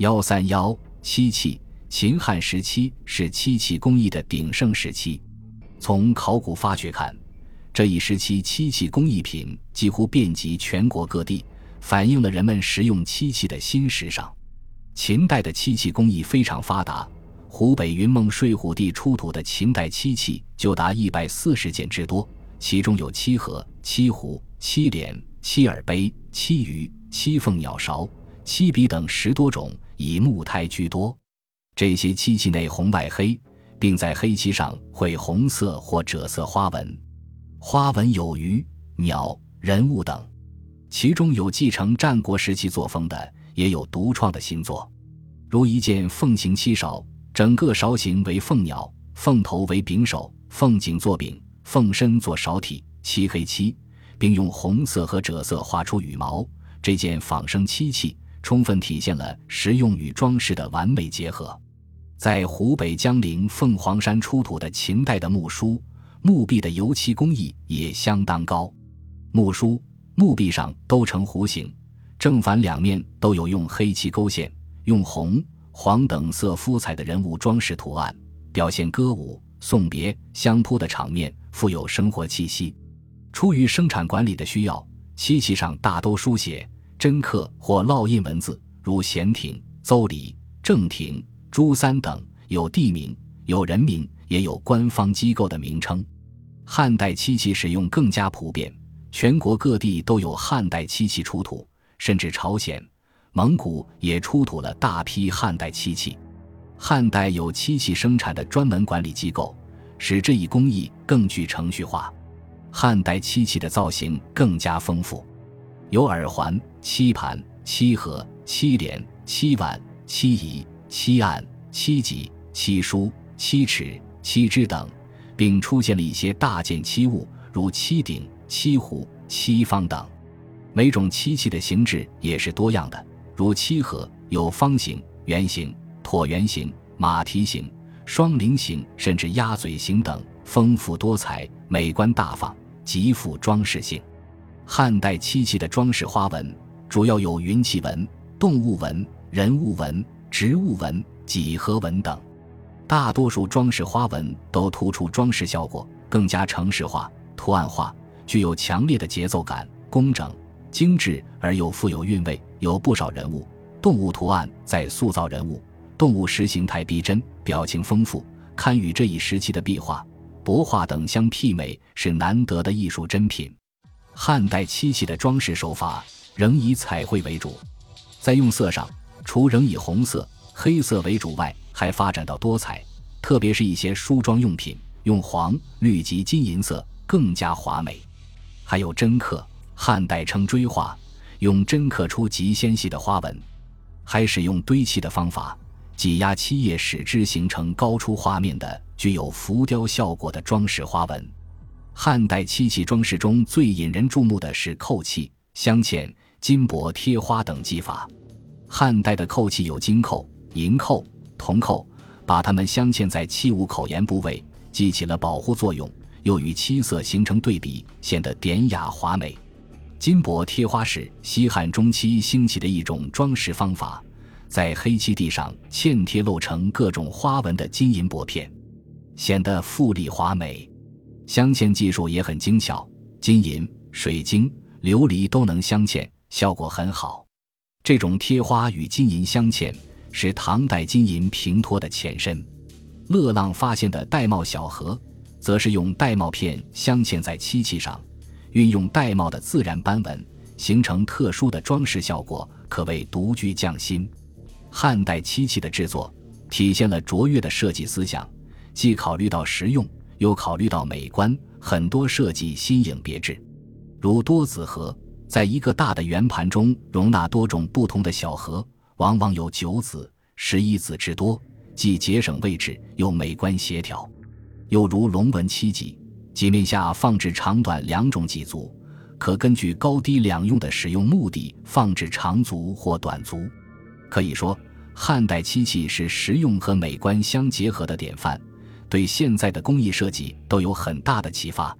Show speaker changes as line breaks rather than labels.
幺三幺漆器，秦汉时期是漆器工艺的鼎盛时期。从考古发掘看，这一时期漆器工艺品几乎遍及全国各地，反映了人们食用漆器的新时尚。秦代的漆器工艺非常发达，湖北云梦睡虎地出土的秦代漆器就达一百四十件之多，其中有漆盒、漆壶、漆脸、漆耳杯、漆鱼、漆凤鸟勺。漆笔等十多种，以木胎居多。这些漆器内红外黑，并在黑漆上绘红色或赭色花纹，花纹有鱼、鸟、人物等。其中有继承战国时期作风的，也有独创的新作。如一件凤形漆勺，整个勺形为凤鸟，凤头为柄首，凤颈作柄，凤身作勺体，漆黑漆，并用红色和赭色画出羽毛。这件仿生漆器。充分体现了实用与装饰的完美结合。在湖北江陵凤凰山出土的秦代的木梳、木壁的油漆工艺也相当高。木梳、木壁上都呈弧形，正反两面都有用黑漆勾线、用红、黄等色敷彩的人物装饰图案，表现歌舞、送别、相扑的场面，富有生活气息。出于生产管理的需要，漆器上大都书写。真刻或烙印文字，如闲亭、邹里、正亭、朱三等，有地名、有人名，也有官方机构的名称。汉代漆器使用更加普遍，全国各地都有汉代漆器出土，甚至朝鲜、蒙古也出土了大批汉代漆器。汉代有漆器生产的专门管理机构，使这一工艺更具程序化。汉代漆器的造型更加丰富。有耳环、漆盘、漆盒、漆帘、漆碗、漆仪、漆案、漆几、漆书、漆尺、漆枝等，并出现了一些大件漆物，如漆鼎、漆壶、漆方等。每种漆器的形制也是多样的，如漆盒有方形、圆形、椭圆形、马蹄形、双菱形，甚至鸭嘴形等，丰富多彩，美观大方，极富装饰性。汉代漆器的装饰花纹主要有云气纹、动物纹、人物纹、植物纹、几何纹等，大多数装饰花纹都突出装饰效果，更加程式化、图案化，具有强烈的节奏感，工整、精致而又富有韵味。有不少人物、动物图案在塑造人物、动物时形态逼真，表情丰富，堪与这一时期的壁画、帛画等相媲美，是难得的艺术珍品。汉代漆器的装饰手法仍以彩绘为主，在用色上，除仍以红色、黑色为主外，还发展到多彩，特别是一些梳妆用品用黄、绿及金银色，更加华美。还有针刻，汉代称锥画，用针刻出极纤细的花纹，还使用堆砌的方法，挤压漆液，使之形成高出画面的、具有浮雕效果的装饰花纹。汉代漆器装饰中最引人注目的是扣器、镶嵌、金箔贴花等技法。汉代的扣器有金扣、银扣、铜扣，把它们镶嵌在器物口沿部位，既起了保护作用，又与漆色形成对比，显得典雅华美。金箔贴花是西汉中期兴起的一种装饰方法，在黑漆地上嵌贴镂成各种花纹的金银箔片，显得富丽华美。镶嵌技术也很精巧，金银、水晶、琉璃都能镶嵌，效果很好。这种贴花与金银镶嵌是唐代金银平托的前身。乐浪发现的玳瑁小盒，则是用玳瑁片镶嵌在漆器上，运用玳瑁的自然斑纹，形成特殊的装饰效果，可谓独具匠心。汉代漆器的制作体现了卓越的设计思想，既考虑到实用。又考虑到美观，很多设计新颖别致，如多子盒，在一个大的圆盘中容纳多种不同的小盒，往往有九子、十一子之多，既节省位置又美观协调。又如龙纹漆几，几面下放置长短两种几足，可根据高低两用的使用目的放置长足或短足。可以说，汉代漆器是实用和美观相结合的典范。对现在的工艺设计都有很大的启发。